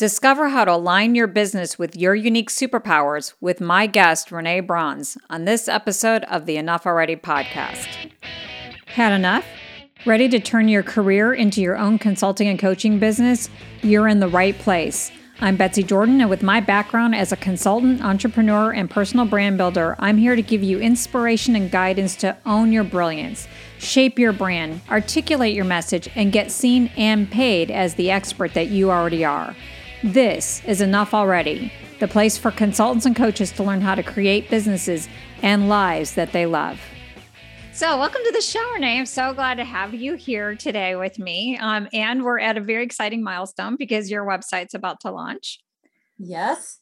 Discover how to align your business with your unique superpowers with my guest, Renee Bronze, on this episode of the Enough Already podcast. Had enough? Ready to turn your career into your own consulting and coaching business? You're in the right place. I'm Betsy Jordan, and with my background as a consultant, entrepreneur, and personal brand builder, I'm here to give you inspiration and guidance to own your brilliance, shape your brand, articulate your message, and get seen and paid as the expert that you already are. This is Enough Already, the place for consultants and coaches to learn how to create businesses and lives that they love. So, welcome to the show, Renee. I'm so glad to have you here today with me. Um, and we're at a very exciting milestone because your website's about to launch. Yes.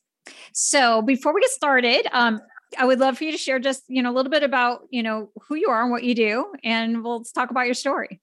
So, before we get started, um, I would love for you to share just you know a little bit about you know who you are and what you do, and we'll talk about your story.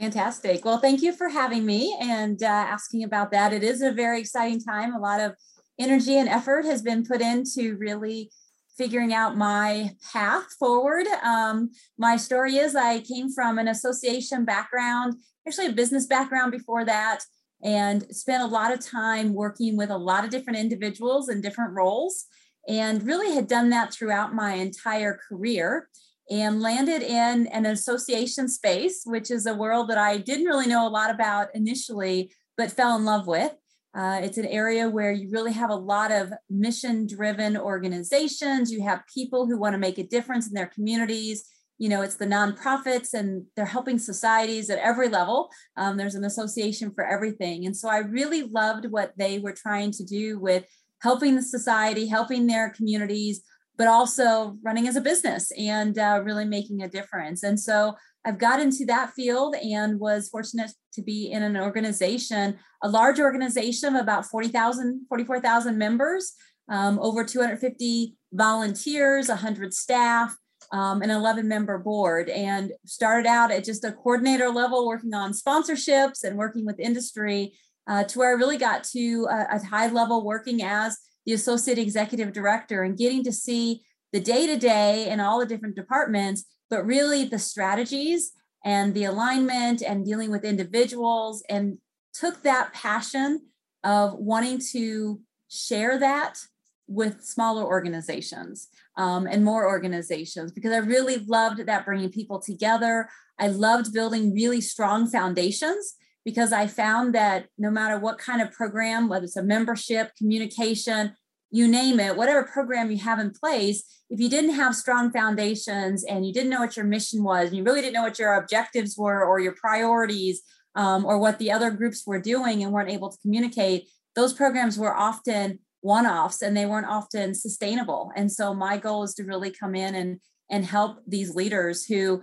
Fantastic. Well, thank you for having me and uh, asking about that. It is a very exciting time. A lot of energy and effort has been put into really figuring out my path forward. Um, my story is I came from an association background, actually a business background before that, and spent a lot of time working with a lot of different individuals in different roles, and really had done that throughout my entire career and landed in an association space, which is a world that I didn't really know a lot about initially, but fell in love with. Uh, it's an area where you really have a lot of mission driven organizations. You have people who want to make a difference in their communities. You know, it's the nonprofits and they're helping societies at every level. Um, there's an association for everything. And so I really loved what they were trying to do with helping the society, helping their communities, but also running as a business and uh, really making a difference. And so I've got into that field and was fortunate to be in an organization, a large organization of about 40,000, 44,000 members, um, over 250 volunteers, 100 staff, um, an 11 member board, and started out at just a coordinator level, working on sponsorships and working with industry uh, to where I really got to a, a high level working as the associate executive director and getting to see the day to day in all the different departments, but really the strategies and the alignment and dealing with individuals and took that passion of wanting to share that with smaller organizations um, and more organizations because I really loved that bringing people together. I loved building really strong foundations because I found that no matter what kind of program, whether it's a membership, communication, you name it, whatever program you have in place, if you didn't have strong foundations and you didn't know what your mission was, and you really didn't know what your objectives were or your priorities um, or what the other groups were doing and weren't able to communicate, those programs were often one offs and they weren't often sustainable. And so my goal is to really come in and and help these leaders who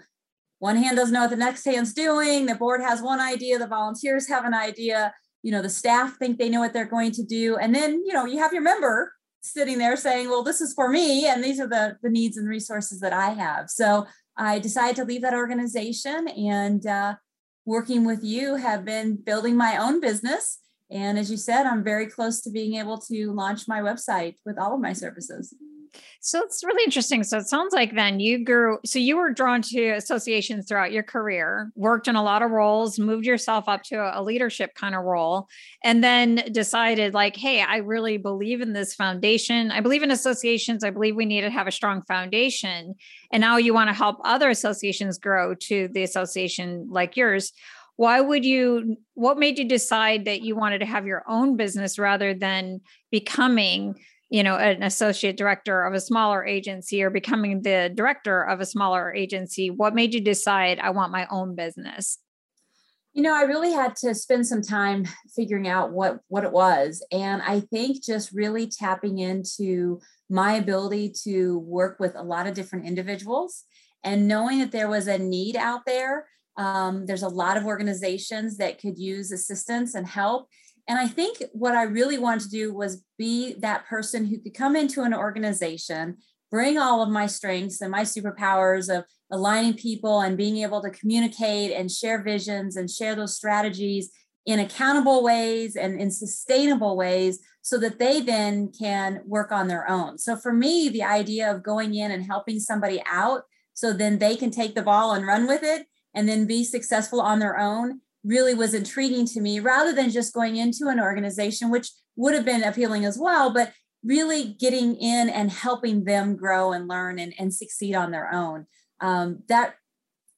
one hand doesn't know what the next hand's doing. The board has one idea. The volunteers have an idea. You know the staff think they know what they're going to do. And then you know you have your member sitting there saying well this is for me and these are the the needs and resources that i have. So i decided to leave that organization and uh, working with you have been building my own business. And as you said i'm very close to being able to launch my website with all of my services so it's really interesting. So it sounds like then you grew, so you were drawn to associations throughout your career, worked in a lot of roles, moved yourself up to a leadership kind of role, and then decided, like, hey, I really believe in this foundation. I believe in associations. I believe we need to have a strong foundation. And now you want to help other associations grow to the association like yours why would you what made you decide that you wanted to have your own business rather than becoming you know an associate director of a smaller agency or becoming the director of a smaller agency what made you decide i want my own business you know i really had to spend some time figuring out what what it was and i think just really tapping into my ability to work with a lot of different individuals and knowing that there was a need out there um, there's a lot of organizations that could use assistance and help and I think what I really wanted to do was be that person who could come into an organization, bring all of my strengths and my superpowers of aligning people and being able to communicate and share visions and share those strategies in accountable ways and in sustainable ways so that they then can work on their own. So for me, the idea of going in and helping somebody out so then they can take the ball and run with it and then be successful on their own really was intriguing to me rather than just going into an organization, which would have been appealing as well, but really getting in and helping them grow and learn and, and succeed on their own. Um, that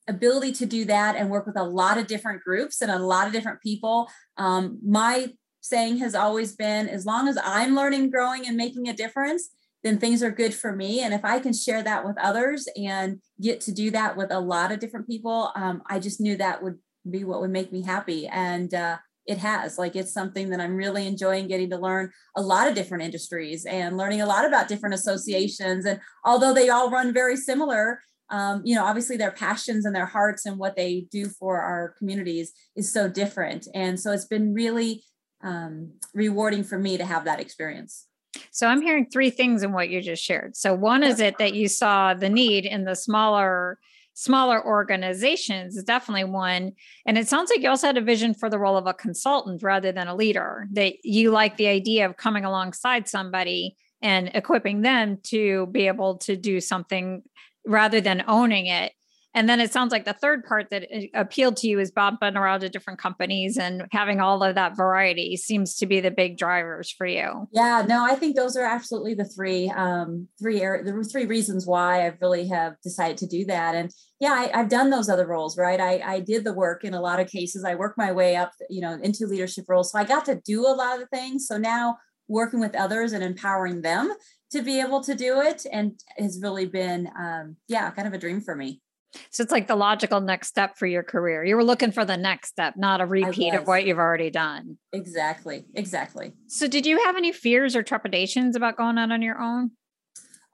ability to do that and work with a lot of different groups and a lot of different people. Um, my saying has always been as long as I'm learning, growing, and making a difference, then things are good for me. And if I can share that with others and get to do that with a lot of different people, um, I just knew that would be what would make me happy. And uh, it has like it's something that i'm really enjoying getting to learn a lot of different industries and learning a lot about different associations and although they all run very similar um, you know obviously their passions and their hearts and what they do for our communities is so different and so it's been really um, rewarding for me to have that experience so I'm hearing three things in what you just shared. So one is it that you saw the need in the smaller smaller organizations is definitely one. And it sounds like you also had a vision for the role of a consultant rather than a leader, that you like the idea of coming alongside somebody and equipping them to be able to do something rather than owning it. And then it sounds like the third part that uh, appealed to you is bumping around to different companies and having all of that variety seems to be the big drivers for you. Yeah, no, I think those are absolutely the three, um, three, there were three reasons why I really have decided to do that. And yeah, I, have done those other roles, right? I, I did the work in a lot of cases. I worked my way up, you know, into leadership roles. So I got to do a lot of things. So now working with others and empowering them to be able to do it and has really been, um, yeah, kind of a dream for me. So it's like the logical next step for your career. You were looking for the next step, not a repeat of what you've already done. Exactly. Exactly. So did you have any fears or trepidations about going out on your own?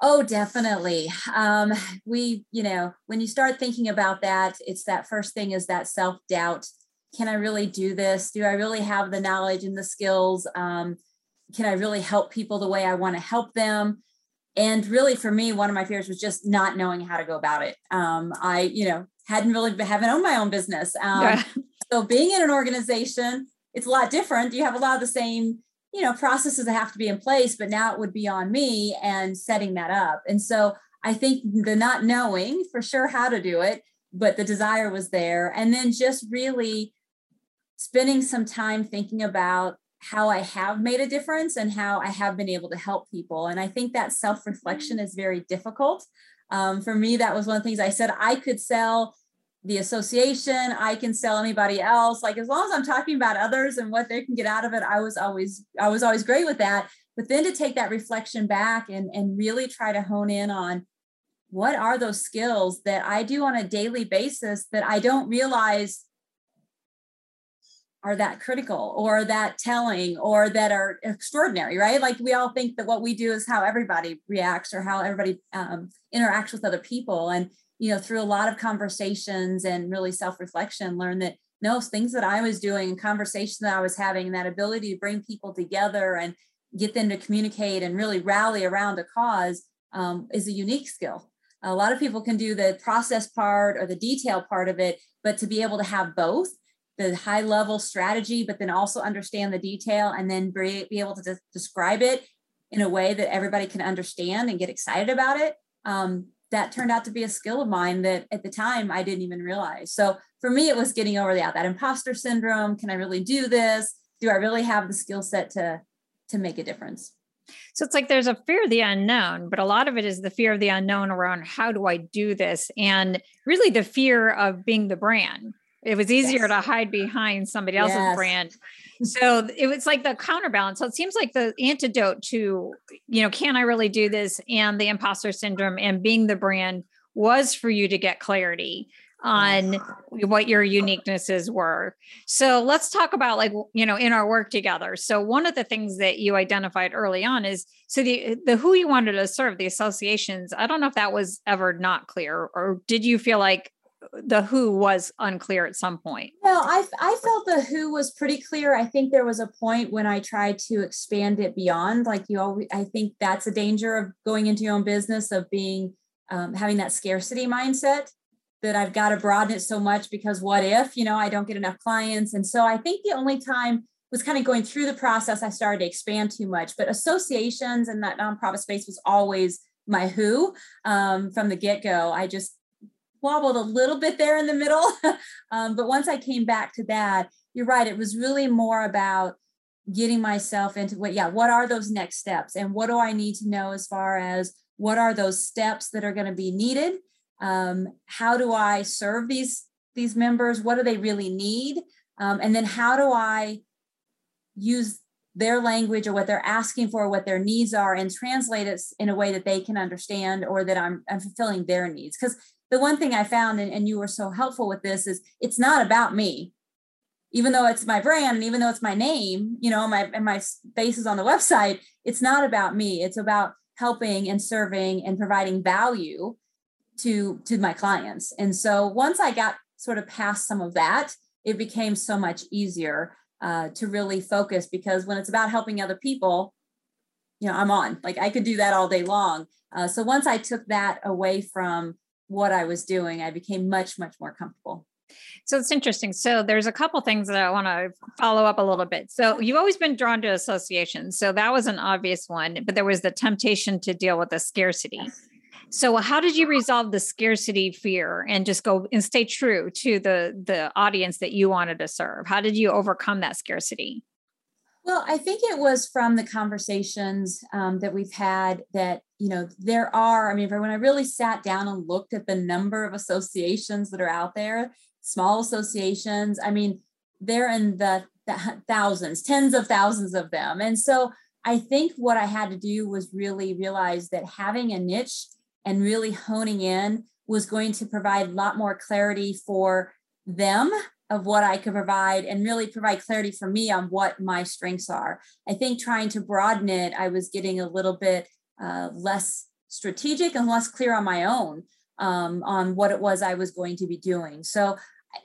Oh, definitely. Um, we, you know, when you start thinking about that, it's that first thing is that self doubt. Can I really do this? Do I really have the knowledge and the skills? Um, can I really help people the way I want to help them? and really for me one of my fears was just not knowing how to go about it um, i you know hadn't really haven't owned my own business um, yeah. so being in an organization it's a lot different you have a lot of the same you know processes that have to be in place but now it would be on me and setting that up and so i think the not knowing for sure how to do it but the desire was there and then just really spending some time thinking about how I have made a difference and how I have been able to help people. And I think that self reflection is very difficult. Um, for me, that was one of the things I said I could sell the association, I can sell anybody else. Like as long as I'm talking about others and what they can get out of it, I was always I was always great with that. But then to take that reflection back and and really try to hone in on what are those skills that I do on a daily basis that I don't realize are that critical or that telling or that are extraordinary, right? Like we all think that what we do is how everybody reacts or how everybody um, interacts with other people. And, you know, through a lot of conversations and really self reflection, learn that no, things that I was doing and conversations that I was having, that ability to bring people together and get them to communicate and really rally around a cause um, is a unique skill. A lot of people can do the process part or the detail part of it, but to be able to have both the high level strategy, but then also understand the detail and then be, be able to de- describe it in a way that everybody can understand and get excited about it. Um, that turned out to be a skill of mine that at the time I didn't even realize. So for me, it was getting over that that imposter syndrome. Can I really do this? Do I really have the skill set to to make a difference? So it's like there's a fear of the unknown, but a lot of it is the fear of the unknown around how do I do this? And really the fear of being the brand it was easier yes. to hide behind somebody else's yes. brand. So it was like the counterbalance. So it seems like the antidote to, you know, can I really do this and the imposter syndrome and being the brand was for you to get clarity on what your uniquenesses were. So let's talk about like you know in our work together. So one of the things that you identified early on is so the the who you wanted to serve the associations. I don't know if that was ever not clear or did you feel like the who was unclear at some point. Well, I, I felt the who was pretty clear. I think there was a point when I tried to expand it beyond. Like you always, I think that's a danger of going into your own business of being um, having that scarcity mindset that I've got to broaden it so much because what if you know I don't get enough clients? And so I think the only time was kind of going through the process I started to expand too much. But associations and that nonprofit space was always my who um, from the get go. I just wobbled a little bit there in the middle. um, but once I came back to that, you're right. It was really more about getting myself into what, yeah, what are those next steps? And what do I need to know as far as what are those steps that are going to be needed? Um, how do I serve these these members? What do they really need? Um, and then how do I use their language or what they're asking for, what their needs are, and translate it in a way that they can understand or that I'm, I'm fulfilling their needs. Because the one thing I found, and, and you were so helpful with this, is it's not about me. Even though it's my brand and even though it's my name, you know, my and my face is on the website, it's not about me. It's about helping and serving and providing value to to my clients. And so once I got sort of past some of that, it became so much easier uh, to really focus because when it's about helping other people, you know, I'm on. Like I could do that all day long. Uh, so once I took that away from what I was doing, I became much, much more comfortable. So it's interesting. So there's a couple things that I want to follow up a little bit. So you've always been drawn to associations. So that was an obvious one, but there was the temptation to deal with the scarcity. So how did you resolve the scarcity fear and just go and stay true to the the audience that you wanted to serve? How did you overcome that scarcity? Well, I think it was from the conversations um, that we've had that, you know, there are, I mean, when I really sat down and looked at the number of associations that are out there, small associations, I mean, they're in the, the thousands, tens of thousands of them. And so I think what I had to do was really realize that having a niche and really honing in was going to provide a lot more clarity for them of what I could provide and really provide clarity for me on what my strengths are. I think trying to broaden it, I was getting a little bit uh, less strategic and less clear on my own um, on what it was I was going to be doing. So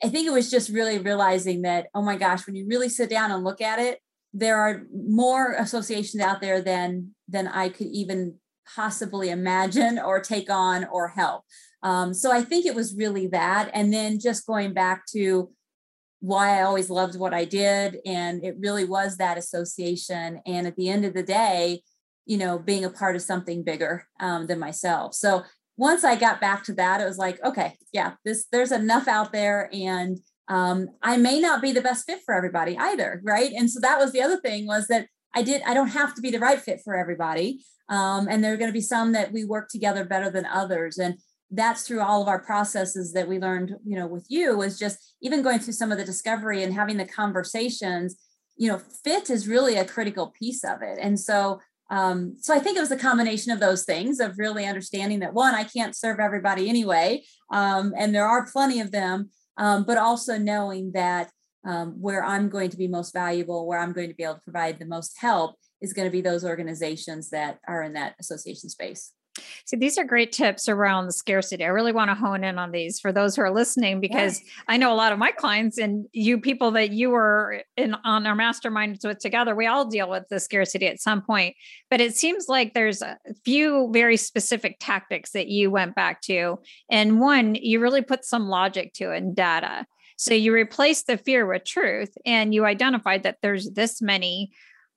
I think it was just really realizing that, oh my gosh, when you really sit down and look at it, there are more associations out there than than I could even possibly imagine or take on or help. Um, so I think it was really that. And then just going back to why I always loved what I did. And it really was that association. And at the end of the day, you know, being a part of something bigger um, than myself. So once I got back to that, it was like, okay, yeah, this there's enough out there. And um, I may not be the best fit for everybody either. Right. And so that was the other thing was that I did, I don't have to be the right fit for everybody. Um, and there are going to be some that we work together better than others. And that's through all of our processes that we learned, you know, with you was just even going through some of the discovery and having the conversations, you know, fit is really a critical piece of it. And so, um, so I think it was a combination of those things of really understanding that one, I can't serve everybody anyway, um, and there are plenty of them, um, but also knowing that um, where I'm going to be most valuable, where I'm going to be able to provide the most help is going to be those organizations that are in that association space. See, these are great tips around the scarcity. I really want to hone in on these for those who are listening because I know a lot of my clients and you people that you were in on our masterminds with together, we all deal with the scarcity at some point. But it seems like there's a few very specific tactics that you went back to. And one, you really put some logic to it and data. So you replace the fear with truth and you identified that there's this many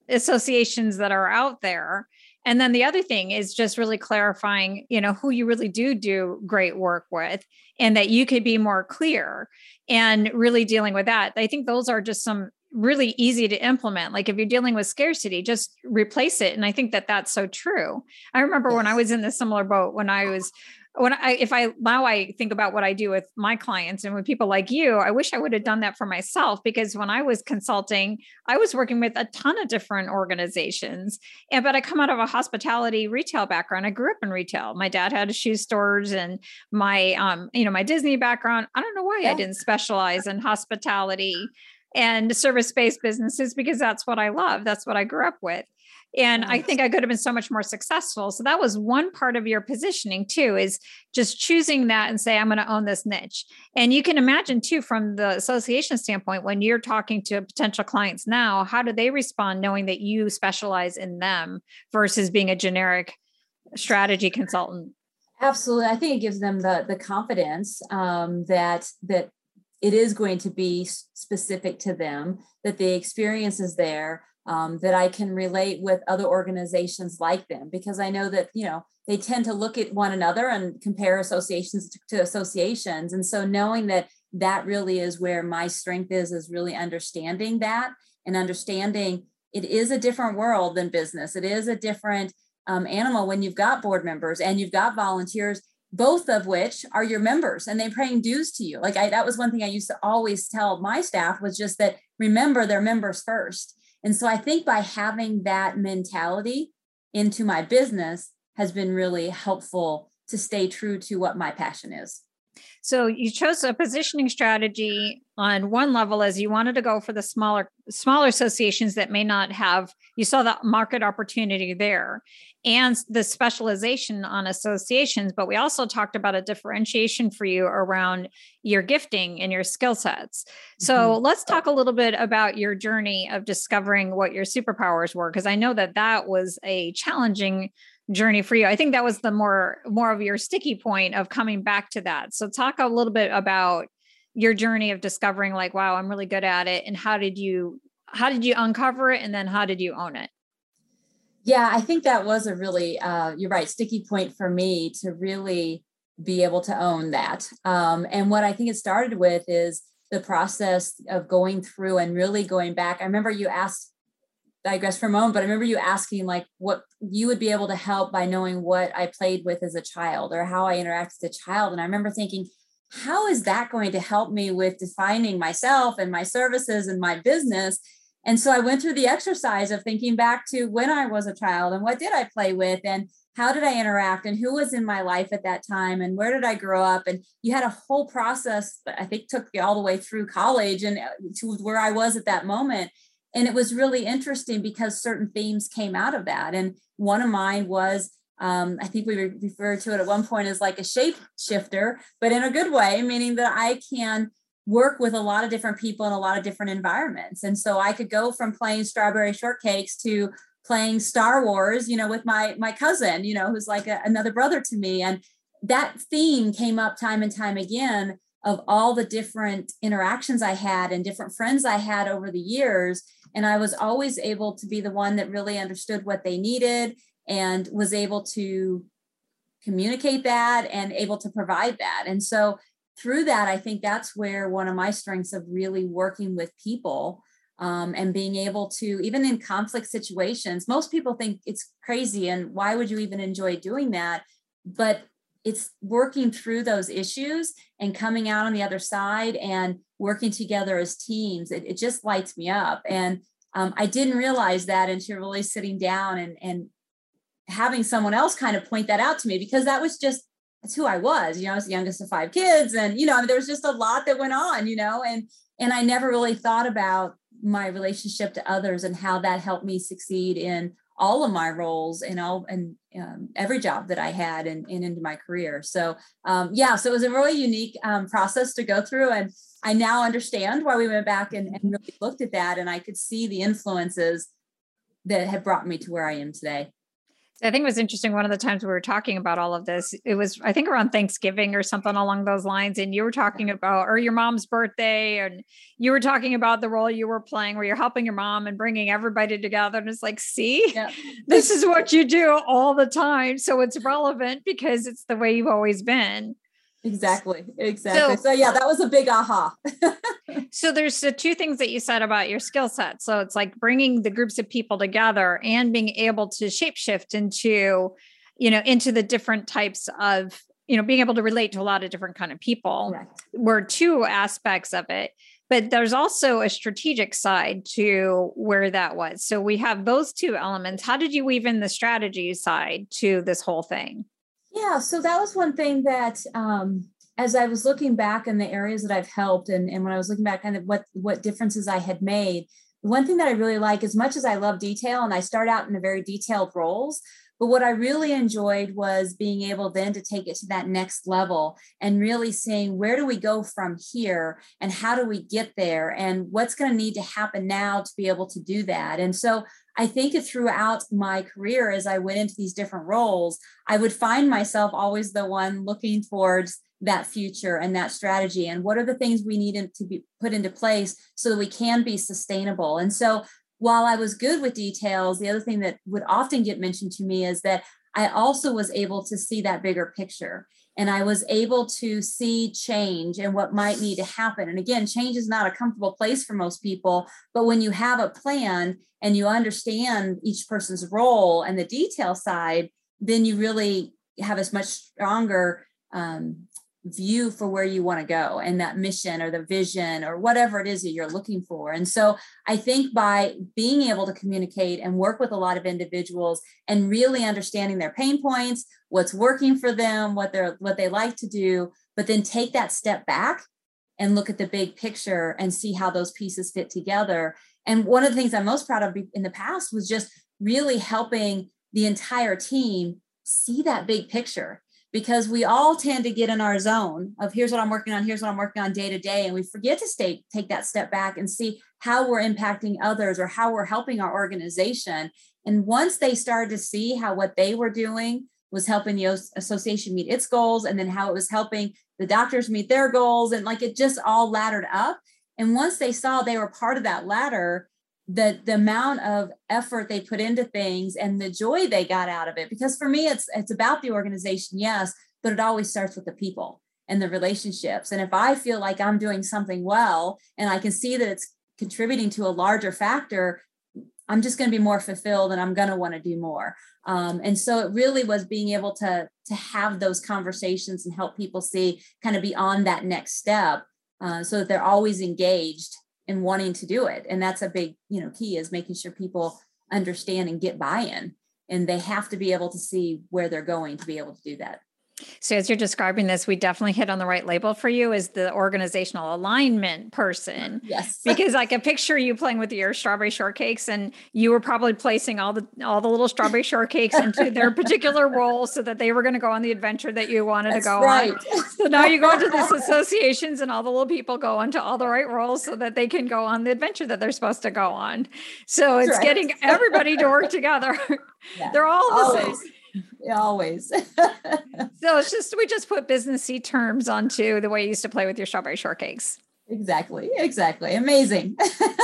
associations that are out there and then the other thing is just really clarifying you know who you really do do great work with and that you could be more clear and really dealing with that. I think those are just some really easy to implement. Like if you're dealing with scarcity just replace it. And i think that that's so true. I remember yes. when i was in the similar boat when i was when I if I now I think about what I do with my clients and with people like you, I wish I would have done that for myself because when I was consulting, I was working with a ton of different organizations. And but I come out of a hospitality retail background. I grew up in retail. My dad had shoe stores and my um, you know, my Disney background. I don't know why yeah. I didn't specialize in hospitality and service-based businesses because that's what I love. That's what I grew up with. And I think I could have been so much more successful. So that was one part of your positioning too, is just choosing that and say, I'm going to own this niche. And you can imagine too, from the association standpoint, when you're talking to potential clients now, how do they respond knowing that you specialize in them versus being a generic strategy consultant? Absolutely. I think it gives them the the confidence um, that that it is going to be specific to them, that the experience is there um, that I can relate with other organizations like them because I know that, you know, they tend to look at one another and compare associations to, to associations. And so knowing that that really is where my strength is, is really understanding that and understanding it is a different world than business. It is a different um, animal when you've got board members and you've got volunteers both of which are your members and they're paying dues to you like I, that was one thing i used to always tell my staff was just that remember they're members first and so I think by having that mentality into my business has been really helpful to stay true to what my passion is. So you chose a positioning strategy on one level as you wanted to go for the smaller smaller associations that may not have you saw the market opportunity there and the specialization on associations but we also talked about a differentiation for you around your gifting and your skill sets so mm-hmm. let's talk a little bit about your journey of discovering what your superpowers were because i know that that was a challenging journey for you. I think that was the more more of your sticky point of coming back to that. So talk a little bit about your journey of discovering like wow i'm really good at it and how did you how did you uncover it and then how did you own it? Yeah i think that was a really uh, you're right sticky point for me to really be able to own that. Um, and what i think it started with is the process of going through and really going back. I remember you asked digress for a moment but i remember you asking like what you would be able to help by knowing what i played with as a child or how i interacted as a child and i remember thinking how is that going to help me with defining myself and my services and my business and so I went through the exercise of thinking back to when I was a child and what did I play with and how did I interact and who was in my life at that time and where did I grow up? And you had a whole process that I think took me all the way through college and to where I was at that moment. And it was really interesting because certain themes came out of that. And one of mine was um, I think we referred to it at one point as like a shape shifter, but in a good way, meaning that I can work with a lot of different people in a lot of different environments. And so I could go from playing strawberry shortcakes to playing Star Wars, you know, with my my cousin, you know, who's like a, another brother to me. And that theme came up time and time again of all the different interactions I had and different friends I had over the years. And I was always able to be the one that really understood what they needed and was able to communicate that and able to provide that. And so through that, I think that's where one of my strengths of really working with people um, and being able to, even in conflict situations, most people think it's crazy and why would you even enjoy doing that? But it's working through those issues and coming out on the other side and working together as teams. It, it just lights me up. And um, I didn't realize that until really sitting down and, and having someone else kind of point that out to me because that was just that's who I was. You know, I was the youngest of five kids, and you know, I mean, there was just a lot that went on. You know, and and I never really thought about my relationship to others and how that helped me succeed in all of my roles and all and um, every job that I had and, and into my career. So um, yeah, so it was a really unique um, process to go through, and I now understand why we went back and, and really looked at that, and I could see the influences that had brought me to where I am today. I think it was interesting. One of the times we were talking about all of this, it was, I think, around Thanksgiving or something along those lines. And you were talking about, or your mom's birthday, and you were talking about the role you were playing where you're helping your mom and bringing everybody together. And it's like, see, yeah. this is what you do all the time. So it's relevant because it's the way you've always been. Exactly. Exactly. So, so yeah, that was a big aha. so there's the two things that you said about your skill set. So it's like bringing the groups of people together and being able to shapeshift into, you know, into the different types of, you know, being able to relate to a lot of different kind of people Correct. were two aspects of it. But there's also a strategic side to where that was. So we have those two elements. How did you weave in the strategy side to this whole thing? Yeah, so that was one thing that um, as I was looking back in the areas that I've helped and, and when I was looking back kind of what what differences I had made, one thing that I really like, as much as I love detail and I start out in a very detailed roles, but what I really enjoyed was being able then to take it to that next level and really seeing where do we go from here and how do we get there and what's going to need to happen now to be able to do that. And so I think throughout my career, as I went into these different roles, I would find myself always the one looking towards that future and that strategy and what are the things we need to be put into place so that we can be sustainable. And so while I was good with details, the other thing that would often get mentioned to me is that I also was able to see that bigger picture and I was able to see change and what might need to happen. And again, change is not a comfortable place for most people, but when you have a plan and you understand each person's role and the detail side, then you really have a much stronger um, view for where you want to go and that mission or the vision or whatever it is that you're looking for. And so I think by being able to communicate and work with a lot of individuals and really understanding their pain points, what's working for them, what they're what they like to do, but then take that step back and look at the big picture and see how those pieces fit together. And one of the things I'm most proud of in the past was just really helping the entire team see that big picture because we all tend to get in our zone of here's what I'm working on, here's what I'm working on day to day. And we forget to stay, take that step back and see how we're impacting others or how we're helping our organization. And once they started to see how what they were doing was helping the association meet its goals and then how it was helping the doctors meet their goals and like it just all laddered up. And once they saw they were part of that ladder, the the amount of effort they put into things and the joy they got out of it. Because for me it's it's about the organization yes but it always starts with the people and the relationships. And if i feel like i'm doing something well and i can see that it's contributing to a larger factor i'm just going to be more fulfilled and i'm going to want to do more. Um, and so it really was being able to to have those conversations and help people see kind of beyond that next step uh, so that they're always engaged and wanting to do it. And that's a big you know key is making sure people understand and get buy-in. And they have to be able to see where they're going to be able to do that so, as you're describing this, we definitely hit on the right label for you as the organizational alignment person. Yes, because I can picture you playing with your strawberry shortcakes, and you were probably placing all the all the little strawberry shortcakes into their particular role so that they were going to go on the adventure that you wanted That's to go right. on. So now you go into these associations, and all the little people go into all the right roles so that they can go on the adventure that they're supposed to go on. So it's right. getting everybody to work together. Yeah. They're all the Always. same always. so it's just we just put businessy terms onto the way you used to play with your strawberry shortcakes. Exactly. Exactly. Amazing.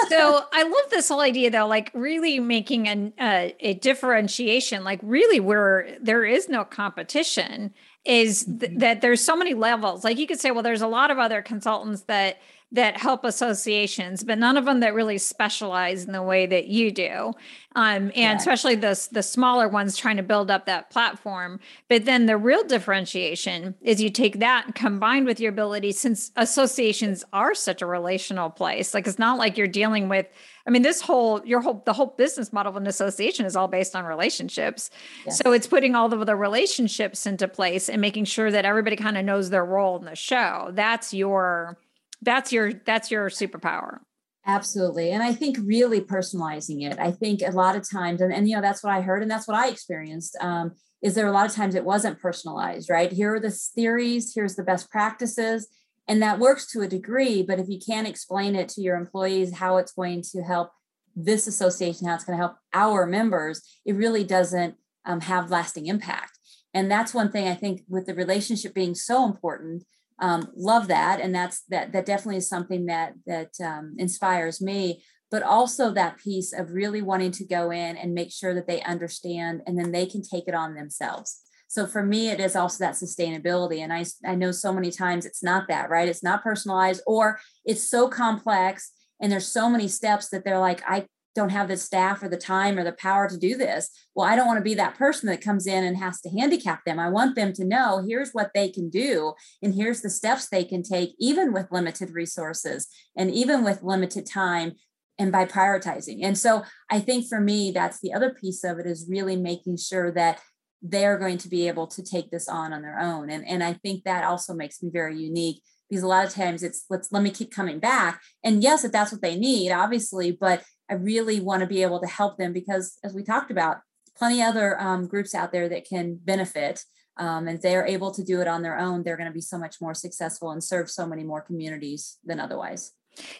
so I love this whole idea though, like really making an, uh, a differentiation, like really where there is no competition is th- mm-hmm. that there's so many levels. Like you could say, well, there's a lot of other consultants that that help associations, but none of them that really specialize in the way that you do. Um, and yeah. especially the, the smaller ones trying to build up that platform. But then the real differentiation is you take that combined with your ability, since associations are such a relational place. Like it's not like you're dealing with, I mean, this whole, your whole, the whole business model of an association is all based on relationships. Yes. So it's putting all of the relationships into place and making sure that everybody kind of knows their role in the show. That's your, that's your that's your superpower. Absolutely. And i think really personalizing it. I think a lot of times and, and you know that's what i heard and that's what i experienced um, is there a lot of times it wasn't personalized right? Here are the theories here's the best practices and that works to a degree but if you can't explain it to your employees how it's going to help this association how it's going to help our members it really doesn't um, have lasting impact. And that's one thing i think with the relationship being so important um, love that and that's that that definitely is something that that um, inspires me but also that piece of really wanting to go in and make sure that they understand and then they can take it on themselves. So for me it is also that sustainability and i i know so many times it's not that right? It's not personalized or it's so complex and there's so many steps that they're like i don't have the staff or the time or the power to do this. Well, I don't want to be that person that comes in and has to handicap them. I want them to know here's what they can do and here's the steps they can take, even with limited resources and even with limited time and by prioritizing. And so I think for me, that's the other piece of it is really making sure that they're going to be able to take this on on their own. And, and I think that also makes me very unique because a lot of times it's let's let me keep coming back. And yes, if that's what they need, obviously, but I really want to be able to help them because, as we talked about, plenty other um, groups out there that can benefit. Um, and they're able to do it on their own, they're going to be so much more successful and serve so many more communities than otherwise.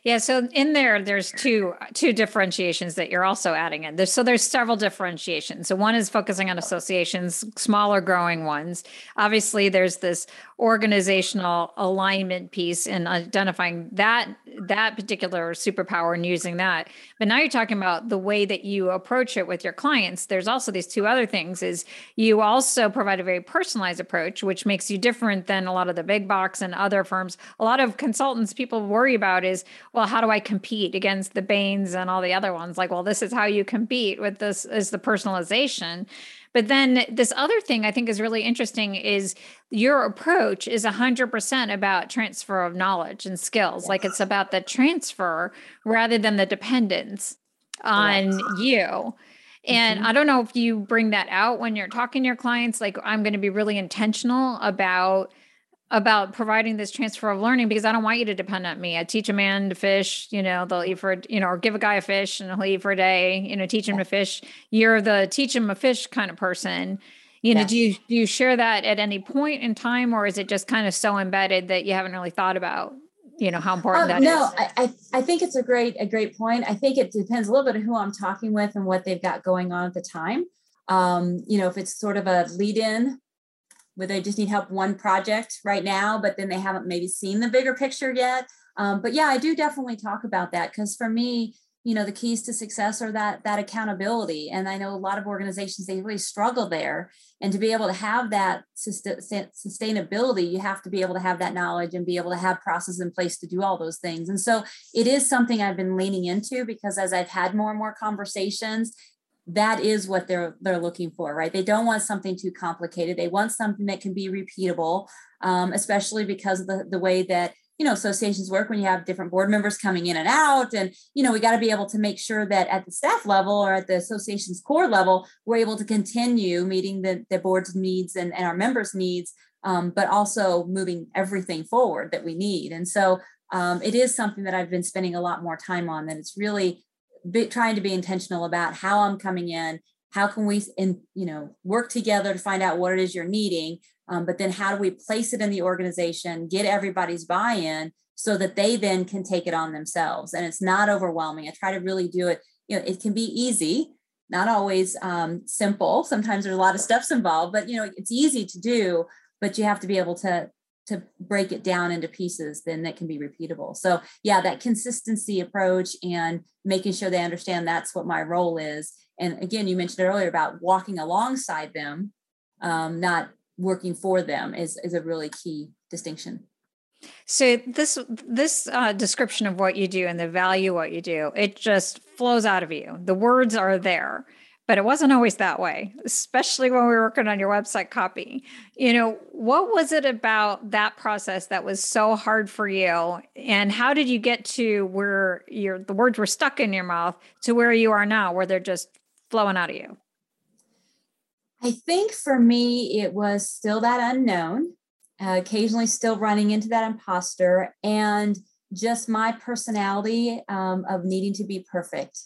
Yeah, so in there, there's two two differentiations that you're also adding in. There's, so there's several differentiations. So one is focusing on associations, smaller growing ones. Obviously, there's this organizational alignment piece and identifying that that particular superpower and using that. But now you're talking about the way that you approach it with your clients. There's also these two other things: is you also provide a very personalized approach, which makes you different than a lot of the big box and other firms. A lot of consultants people worry about is well, how do I compete against the Bains and all the other ones? Like, well, this is how you compete with this is the personalization. But then this other thing I think is really interesting is your approach is 100% about transfer of knowledge and skills. Like it's about the transfer rather than the dependence on right. you. And mm-hmm. I don't know if you bring that out when you're talking to your clients. Like, I'm going to be really intentional about about providing this transfer of learning because I don't want you to depend on me. I teach a man to fish, you know, they'll eat for, you know, or give a guy a fish and he'll eat for a day, you know, teach him to fish. You're the teach him a fish kind of person. You know, yes. do you do you share that at any point in time or is it just kind of so embedded that you haven't really thought about, you know, how important um, that no, is? I, I I think it's a great, a great point. I think it depends a little bit of who I'm talking with and what they've got going on at the time. Um, you know, if it's sort of a lead in where they just need help one project right now, but then they haven't maybe seen the bigger picture yet. Um, but yeah, I do definitely talk about that because for me, you know, the keys to success are that that accountability. And I know a lot of organizations they really struggle there. And to be able to have that sustainability, you have to be able to have that knowledge and be able to have processes in place to do all those things. And so it is something I've been leaning into because as I've had more and more conversations that is what they're they're looking for right? They don't want something too complicated. They want something that can be repeatable um, especially because of the, the way that you know associations work when you have different board members coming in and out. And you know we got to be able to make sure that at the staff level or at the association's core level we're able to continue meeting the, the board's needs and, and our members needs um, but also moving everything forward that we need. And so um, it is something that i've been spending a lot more time on that it's really be, trying to be intentional about how I'm coming in. How can we, in you know, work together to find out what it is you're needing? Um, but then how do we place it in the organization, get everybody's buy-in, so that they then can take it on themselves, and it's not overwhelming. I try to really do it. You know, it can be easy, not always um, simple. Sometimes there's a lot of steps involved, but you know, it's easy to do. But you have to be able to to break it down into pieces then that can be repeatable. So yeah that consistency approach and making sure they understand that's what my role is. And again you mentioned earlier about walking alongside them um, not working for them is, is a really key distinction. So this this uh, description of what you do and the value what you do it just flows out of you. The words are there but it wasn't always that way, especially when we were working on your website copy. You know, what was it about that process that was so hard for you? And how did you get to where your the words were stuck in your mouth to where you are now, where they're just flowing out of you? I think for me, it was still that unknown, uh, occasionally still running into that imposter, and just my personality um, of needing to be perfect.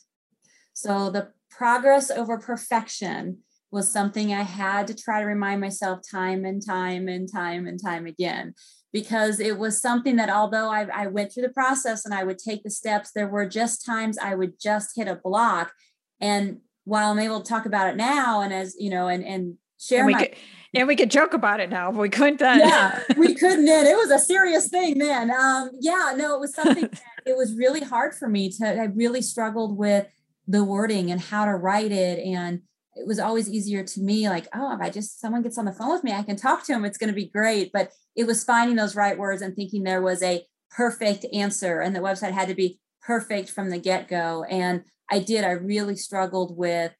So the progress over perfection was something I had to try to remind myself time and time and time and time again. Because it was something that, although I, I went through the process and I would take the steps, there were just times I would just hit a block. And while I'm able to talk about it now, and as you know, and and share and we my, could, and we could joke about it now, but we couldn't then. Yeah, we couldn't then. It was a serious thing then. Um, yeah, no, it was something. it was really hard for me to. I really struggled with the wording and how to write it. And it was always easier to me like oh if i just someone gets on the phone with me i can talk to them it's going to be great. But it was finding those right words and thinking there was a perfect answer and the website had to be perfect from the get-go. And i did i really struggled with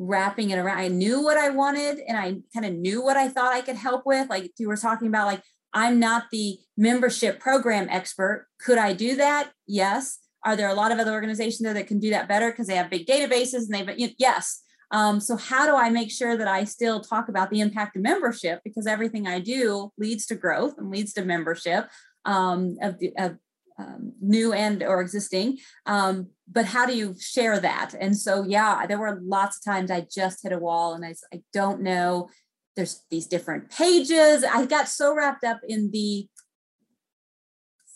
wrapping it around. I knew what i wanted and i kind of knew what i thought i could help with. Like you were talking about like i'm not the membership program expert. Could i do that? Yes are there a lot of other organizations there that can do that better because they have big databases and they've, yes. Um, so how do I make sure that I still talk about the impact of membership because everything I do leads to growth and leads to membership um, of, of um, new and or existing. Um, but how do you share that? And so, yeah, there were lots of times I just hit a wall and I, I don't know. There's these different pages. I got so wrapped up in the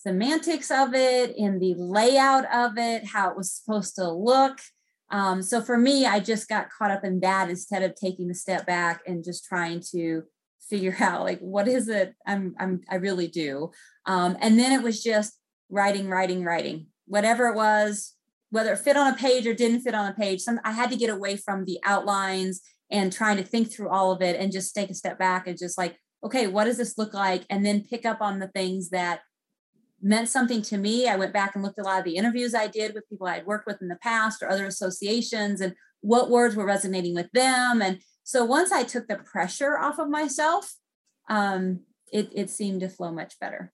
semantics of it, in the layout of it, how it was supposed to look. Um, so for me, I just got caught up in that instead of taking a step back and just trying to figure out like what is it I'm I'm I really do. Um, and then it was just writing, writing, writing, whatever it was, whether it fit on a page or didn't fit on a page. Some I had to get away from the outlines and trying to think through all of it and just take a step back and just like, okay, what does this look like? And then pick up on the things that meant something to me. I went back and looked at a lot of the interviews I did with people I had worked with in the past or other associations and what words were resonating with them. And so once I took the pressure off of myself, um, it, it seemed to flow much better.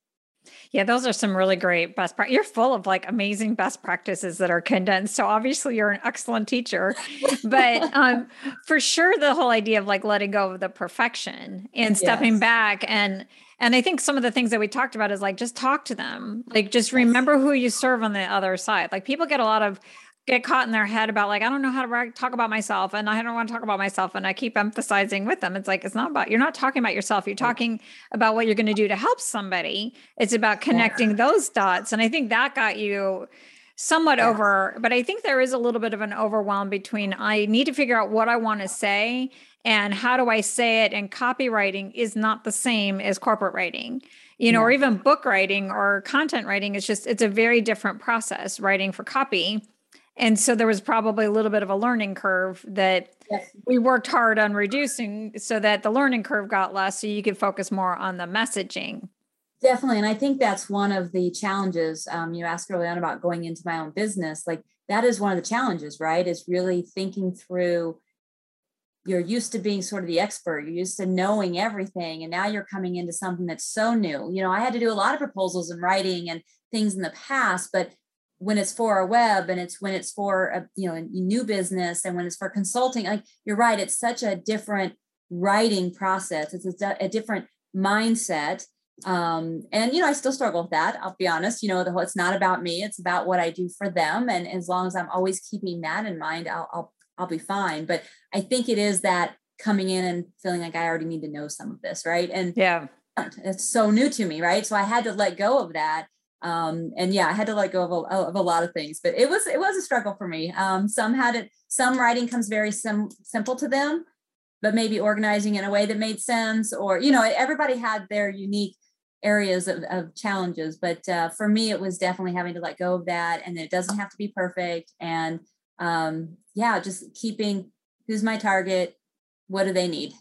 Yeah, those are some really great best practices. You're full of like amazing best practices that are condensed. So obviously you're an excellent teacher. but um, for sure the whole idea of like letting go of the perfection and stepping back and and I think some of the things that we talked about is like just talk to them. Like just remember who you serve on the other side. Like people get a lot of get caught in their head about like I don't know how to talk about myself and I don't want to talk about myself and I keep emphasizing with them it's like it's not about you're not talking about yourself you're talking about what you're going to do to help somebody it's about connecting those dots and I think that got you somewhat yeah. over but I think there is a little bit of an overwhelm between I need to figure out what I want to say and how do I say it and copywriting is not the same as corporate writing you know yeah. or even book writing or content writing it's just it's a very different process writing for copy and so there was probably a little bit of a learning curve that yes. we worked hard on reducing so that the learning curve got less so you could focus more on the messaging. Definitely. And I think that's one of the challenges. Um, you asked early on about going into my own business. Like that is one of the challenges, right? Is really thinking through you're used to being sort of the expert you're used to knowing everything and now you're coming into something that's so new. You know i had to do a lot of proposals and writing and things in the past but when it's for a web and it's when it's for a you know a new business and when it's for consulting like you're right it's such a different writing process. It's a, a different mindset um, and you know i still struggle with that i'll be honest you know the whole it's not about me it's about what i do for them and as long as i'm always keeping that in mind i'll i'll, I'll be fine but i think it is that coming in and feeling like i already need to know some of this right and yeah it's so new to me right so i had to let go of that um, and yeah, I had to let go of a, of a lot of things, but it was it was a struggle for me. Um, some had it. Some writing comes very sim- simple to them, but maybe organizing in a way that made sense, or you know, everybody had their unique areas of, of challenges. But uh, for me, it was definitely having to let go of that, and it doesn't have to be perfect. And um, yeah, just keeping who's my target, what do they need,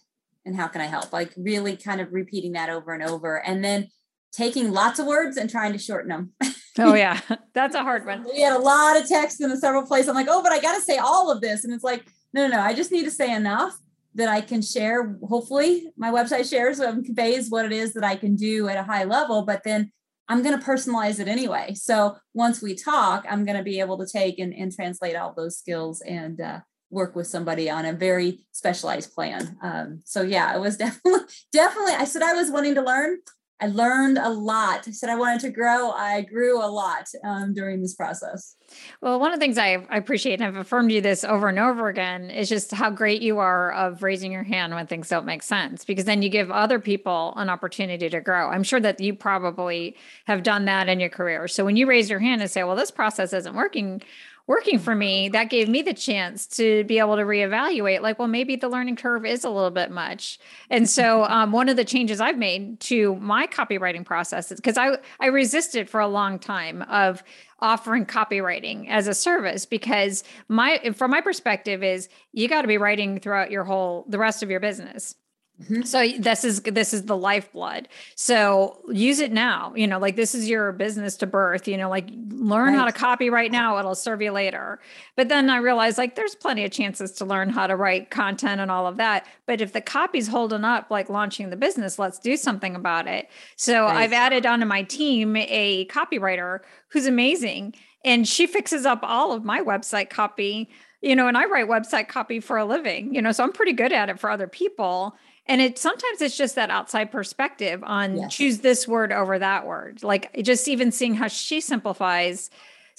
and how can I help? Like really kind of repeating that over and over, and then taking lots of words and trying to shorten them. oh yeah, that's a hard one. We had a lot of text in several places. I'm like, oh, but I got to say all of this, and it's like, no, no, no. I just need to say enough that I can share. Hopefully, my website shares and conveys what it is that I can do at a high level. But then I'm going to personalize it anyway. So once we talk, I'm going to be able to take and, and translate all those skills and uh, work with somebody on a very specialized plan. Um, so yeah, it was definitely, definitely, I said I was wanting to learn. I learned a lot. I said I wanted to grow. I grew a lot um, during this process. Well, one of the things I, I appreciate, and I've affirmed you this over and over again, is just how great you are of raising your hand when things don't make sense, because then you give other people an opportunity to grow. I'm sure that you probably have done that in your career. So when you raise your hand and say, well, this process isn't working, working for me, that gave me the chance to be able to reevaluate like, well, maybe the learning curve is a little bit much. And so um, one of the changes I've made to my copywriting process is because I, I resisted for a long time of offering copywriting as a service because my from my perspective is you got to be writing throughout your whole the rest of your business Mm-hmm. So this is this is the lifeblood. So use it now. You know, like this is your business to birth. You know, like learn right. how to copy right now. It'll serve you later. But then I realized like there's plenty of chances to learn how to write content and all of that. But if the copy's holding up, like launching the business, let's do something about it. So right. I've added onto my team a copywriter who's amazing, and she fixes up all of my website copy you know, and I write website copy for a living, you know, so I'm pretty good at it for other people. And it sometimes it's just that outside perspective on yes. choose this word over that word. Like just even seeing how she simplifies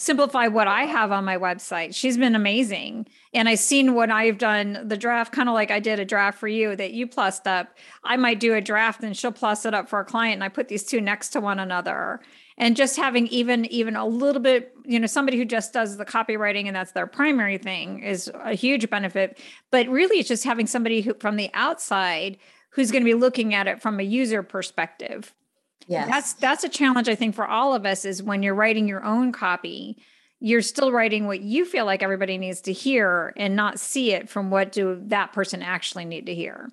simplify what I have on my website. She's been amazing. And I've seen what I've done, the draft, kind of like I did a draft for you that you plussed up. I might do a draft and she'll plus it up for a client. And I put these two next to one another. And just having even even a little bit you know somebody who just does the copywriting and that's their primary thing is a huge benefit. But really it's just having somebody who from the outside who's going to be looking at it from a user perspective. Yeah that's that's a challenge i think for all of us is when you're writing your own copy you're still writing what you feel like everybody needs to hear and not see it from what do that person actually need to hear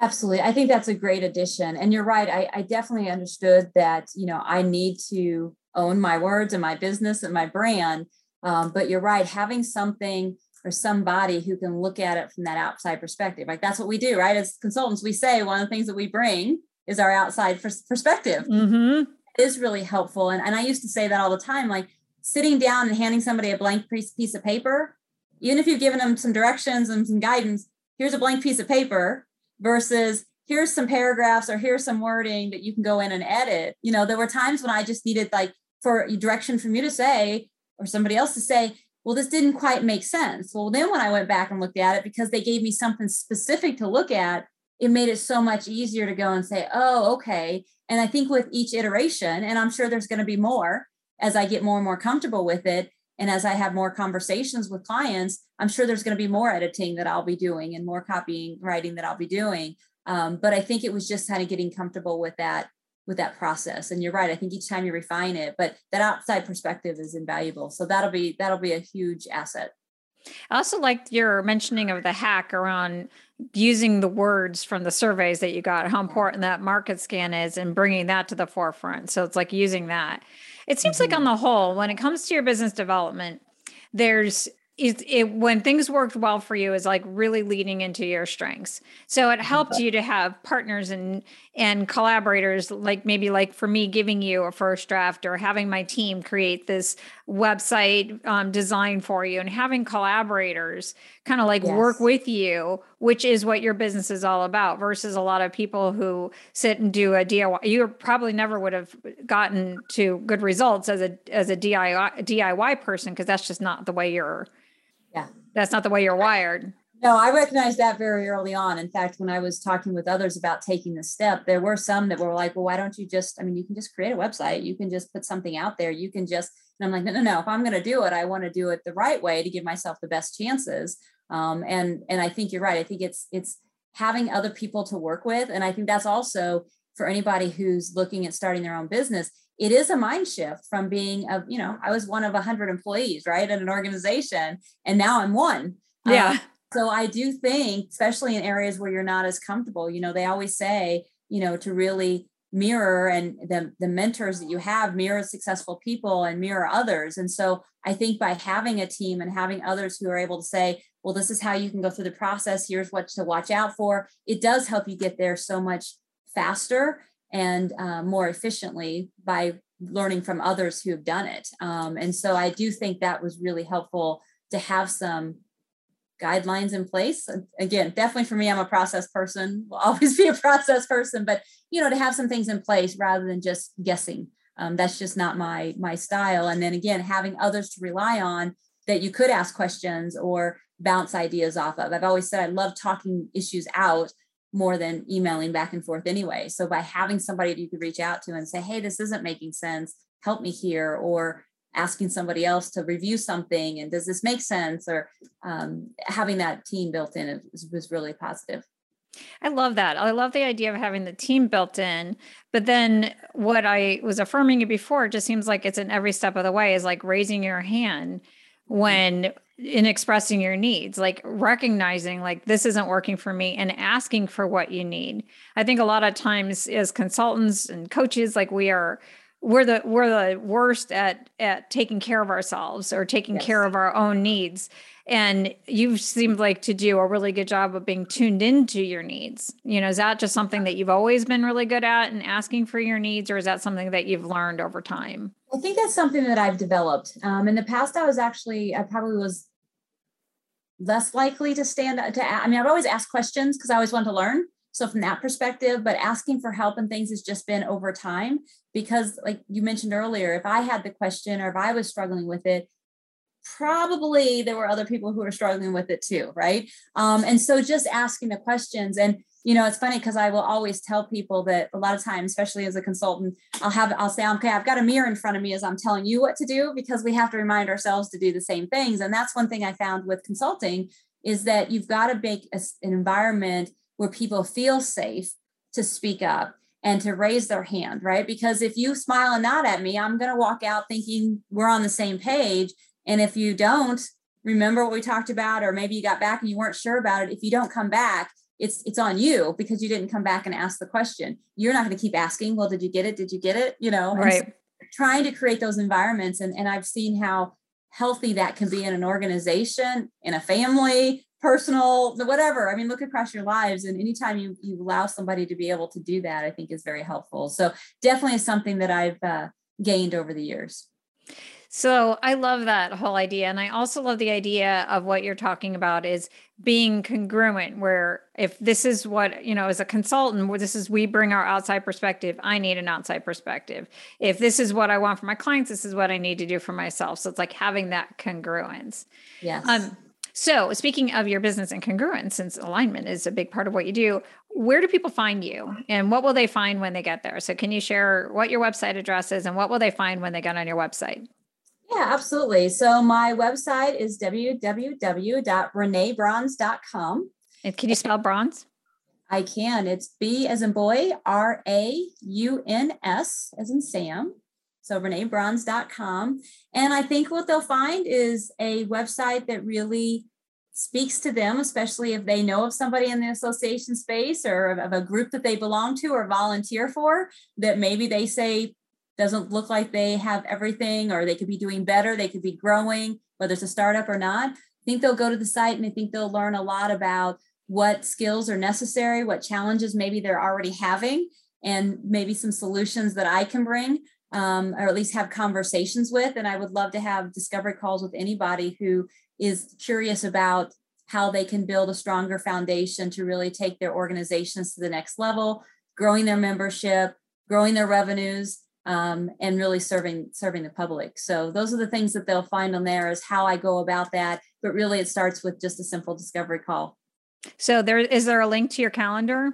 Absolutely. I think that's a great addition. And you're right. I, I, definitely understood that, you know, I need to own my words and my business and my brand. Um, but you're right. Having something or somebody who can look at it from that outside perspective, like that's what we do, right? As consultants, we say one of the things that we bring is our outside perspective. Mm-hmm. It is really helpful. And, and I used to say that all the time, like sitting down and handing somebody a blank piece of paper, even if you've given them some directions and some guidance, here's a blank piece of paper versus here's some paragraphs or here's some wording that you can go in and edit. You know, there were times when I just needed like for direction from you to say or somebody else to say, well, this didn't quite make sense. Well, then when I went back and looked at it, because they gave me something specific to look at, it made it so much easier to go and say, oh, okay. And I think with each iteration, and I'm sure there's going to be more as I get more and more comfortable with it, and as I have more conversations with clients, I'm sure there's going to be more editing that I'll be doing and more copying, writing that I'll be doing. Um, but I think it was just kind of getting comfortable with that with that process. And you're right. I think each time you refine it, but that outside perspective is invaluable. So that'll be that'll be a huge asset. I also liked your mentioning of the hack around using the words from the surveys that you got, how important that market scan is, and bringing that to the forefront. So it's like using that. It seems mm-hmm. like on the whole, when it comes to your business development, there's it, it, when things worked well for you is like really leading into your strengths so it helped you to have partners and and collaborators like maybe like for me giving you a first draft or having my team create this website um, design for you and having collaborators kind of like yes. work with you which is what your business is all about versus a lot of people who sit and do a diy you probably never would have gotten to good results as a as a diy diy person because that's just not the way you're yeah. That's not the way you're wired. No, I recognized that very early on. In fact, when I was talking with others about taking the step, there were some that were like, well, why don't you just, I mean, you can just create a website. You can just put something out there. You can just, and I'm like, no, no, no. If I'm going to do it, I want to do it the right way to give myself the best chances. Um, and, and I think you're right. I think it's, it's having other people to work with. And I think that's also for anybody who's looking at starting their own business, it is a mind shift from being a you know i was one of 100 employees right in an organization and now i'm one yeah um, so i do think especially in areas where you're not as comfortable you know they always say you know to really mirror and the, the mentors that you have mirror successful people and mirror others. And so i think by having a team and having others who are able to say well this is how you can go through the process. Here's what to watch out for. It does help you get there so much faster and uh, more efficiently by learning from others who have done it. Um, and so I do think that was really helpful to have some guidelines in place. Again, definitely for me, I'm a process person, will always be a process person, but you know, to have some things in place rather than just guessing. Um, that's just not my my style. And then again, having others to rely on that you could ask questions or bounce ideas off of. I've always said I love talking issues out more than emailing back and forth anyway. So by having somebody that you could reach out to and say, hey, this isn't making sense, help me here, or asking somebody else to review something and does this make sense or um, having that team built in was, was really positive I love that. I love the idea of having the team built in. But then what I was affirming you before just seems like it's in every step of the way is like raising your hand when in expressing your needs like recognizing like this isn't working for me and asking for what you need i think a lot of times as consultants and coaches like we are we're the we're the worst at at taking care of ourselves or taking yes. care of our own needs. And you've seemed like to do a really good job of being tuned into your needs. You know is that just something that you've always been really good at and asking for your needs or is that something that you've learned over time? I think that's something that i've developed. Um, in the past i was actually i probably was less likely to stand to i mean i've always asked questions because i always wanted to learn so from that perspective but asking for help and things has just been over time because like you mentioned earlier if i had the question or if i was struggling with it probably there were other people who were struggling with it too, right? Um, and so just asking the questions and you know, it's funny because I will always tell people that a lot of times, especially as a consultant, I'll have, I'll say, okay, I've got a mirror in front of me as I'm telling you what to do because we have to remind ourselves to do the same things. And that's one thing I found with consulting is that you've got to make a, an environment where people feel safe to speak up and to raise their hand, right? Because if you smile and nod at me, I'm going to walk out thinking we're on the same page. And if you don't remember what we talked about, or maybe you got back and you weren't sure about it, if you don't come back, it's it's on you because you didn't come back and ask the question. You're not going to keep asking, well, did you get it? Did you get it? You know, right. So trying to create those environments. And, and I've seen how healthy that can be in an organization, in a family, personal, whatever. I mean, look across your lives. And anytime you you allow somebody to be able to do that, I think is very helpful. So definitely something that I've uh, gained over the years. So I love that whole idea. And I also love the idea of what you're talking about is being congruent, where if this is what, you know, as a consultant, where this is we bring our outside perspective, I need an outside perspective. If this is what I want for my clients, this is what I need to do for myself. So it's like having that congruence. Yes. Um, so, speaking of your business and congruence, since alignment is a big part of what you do, where do people find you and what will they find when they get there? So, can you share what your website address is and what will they find when they get on your website? Yeah, absolutely. So, my website is www.reneebrauns.com. And can you spell Brauns? I can. It's B as in boy, R A U N S as in Sam. So reneebrauns.com. And I think what they'll find is a website that really speaks to them, especially if they know of somebody in the association space or of a group that they belong to or volunteer for, that maybe they say doesn't look like they have everything or they could be doing better, they could be growing, whether it's a startup or not. I think they'll go to the site and I think they'll learn a lot about what skills are necessary, what challenges maybe they're already having, and maybe some solutions that I can bring um, or at least have conversations with. And I would love to have discovery calls with anybody who is curious about how they can build a stronger foundation to really take their organizations to the next level, growing their membership, growing their revenues, um, and really serving serving the public. So those are the things that they'll find on there is how I go about that. But really, it starts with just a simple discovery call. So there is there a link to your calendar?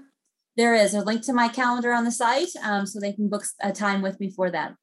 There is a link to my calendar on the site um, so they can book a time with me for that.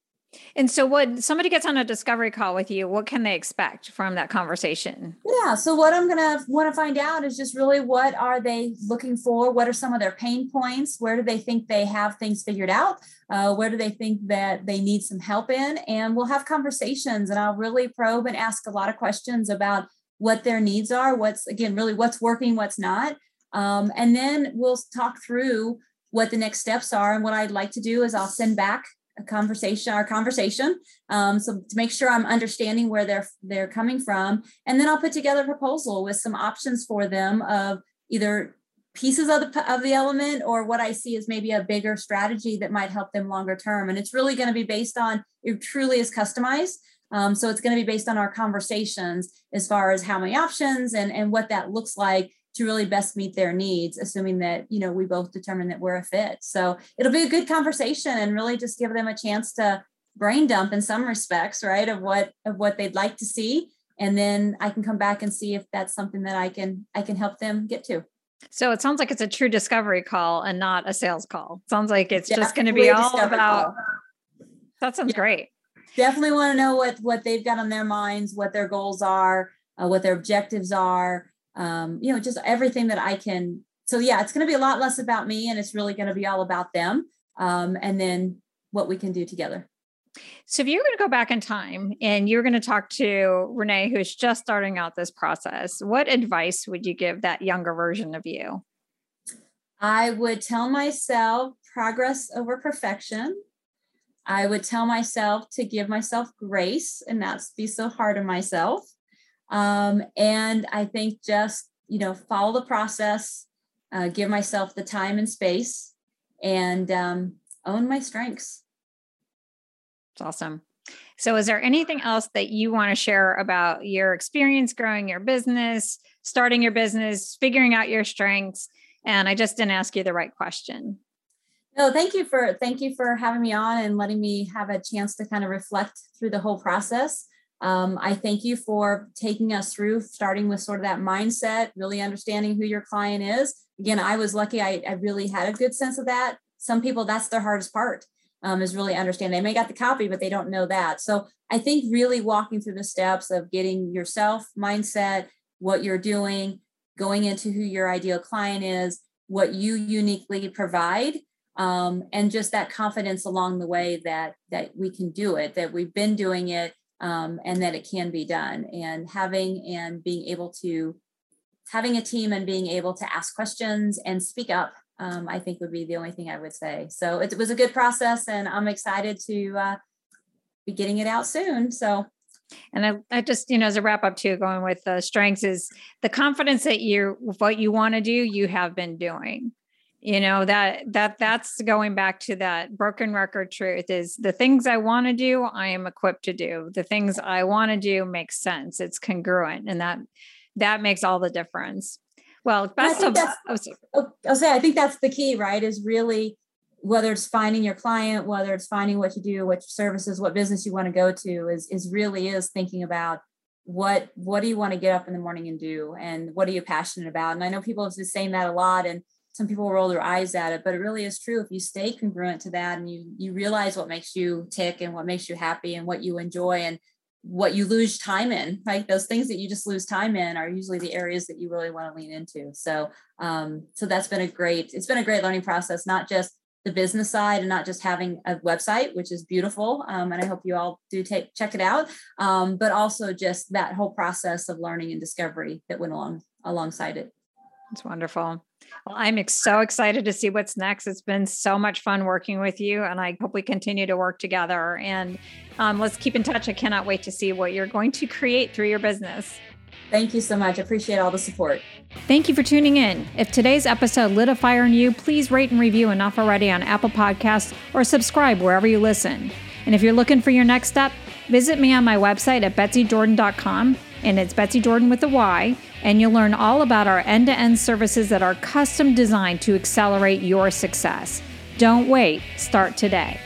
And so when somebody gets on a discovery call with you what can they expect from that conversation? Yeah so what i'm going to want to find out is just really what are they looking for? What are some of their pain points? Where do they think they have things figured out? Uh, where do they think that they need some help in? And we'll have conversations and i'll really probe and ask a lot of questions about what their needs are what's again really what's working what's not um, and then we'll talk through what the next steps are. And what I'd like to do is I'll send back a conversation, our conversation, um, so to make sure I'm understanding where they're they're coming from, and then I'll put together a proposal with some options for them of either pieces of the of the element or what I see as maybe a bigger strategy that might help them longer term. And it's really going to be based on it truly is customized. Um, so it's going to be based on our conversations as far as how many options and and what that looks like to really best meet their needs assuming that you know we both determine that we're a fit. So it'll be a good conversation and really just give them a chance to brain dump in some respects right of what of what they'd like to see. And then i can come back and see if that's something that i can i can help them get to. So it sounds like it's a true discovery call and not a sales call. Sounds like it's just going to be all about call. that sounds yeah. great. Definitely want to know what what they've got on their minds what their goals are uh, what their objectives are um, you know, just everything that I can. So yeah, it's going to be a lot less about me, and it's really going to be all about them, um, and then what we can do together. So if you're going to go back in time and you're going to talk to Renee, who's just starting out this process, what advice would you give that younger version of you? I would tell myself progress over perfection. I would tell myself to give myself grace and not be so hard on myself. Um, and I think just, you know, follow the process, uh, give myself the time and space, and um, own my strengths. It's awesome. So, is there anything else that you want to share about your experience growing your business, starting your business, figuring out your strengths? And I just didn't ask you the right question. No, thank you for thank you for having me on and letting me have a chance to kind of reflect through the whole process. Um, I thank you for taking us through, starting with sort of that mindset, really understanding who your client is. Again, I was lucky, I, I really had a good sense of that. Some people, that's their hardest part. Um, is really understand. They may got the copy, but they don't know that. So I think really walking through the steps of getting yourself mindset, what you're doing, going into who your ideal client is, what you uniquely provide, um, and just that confidence along the way that that we can do it, that we've been doing it, um, and that it can be done. And having and being able to having a team and being able to ask questions and speak up um, i think would be the only thing i would say. So it, was a good process and i'm excited to uh, be getting it out soon. So and I, I just you know as a wrap up too going with the strengths is the confidence that you what you want to do you have been doing you know that that that's going back to that broken record truth is the things i want to do i am equipped to do. The things i want to do makes sense. It's congruent and that that makes all the difference. Well best of oh, oh, i'll say i think that's the key right is really whether it's finding your client whether it's finding what you do what services what business you want to go to is is really is thinking about what what do you want to get up in the morning and do and what are you passionate about? And i know people have been saying that a lot and some people roll their eyes at it but it really is true. If you stay congruent to that and you you realize what makes you tick and what makes you happy and what you enjoy and what you lose time in right? Those things that you just lose time in are usually the areas that you really want to lean into. So um so that's been a great it's been a great learning process not just the business side and not just having a website which is beautiful um, and i hope you all do take check it out um, but also just that whole process of learning and discovery that went along alongside it. It's wonderful well, I'm ex- so excited to see what's next. It's been so much fun working with you, and I hope we continue to work together. And um, let's keep in touch. I cannot wait to see what you're going to create through your business. Thank you so much. I appreciate all the support. Thank you for tuning in. If today's episode lit a fire in you, please rate and review Enough Already on Apple Podcasts or subscribe wherever you listen. And if you're looking for your next step, visit me on my website at betsyjordan.com, and it's Betsy Jordan with a Y and you'll learn all about our end to end services that are custom designed to accelerate your success. Don't wait, start today.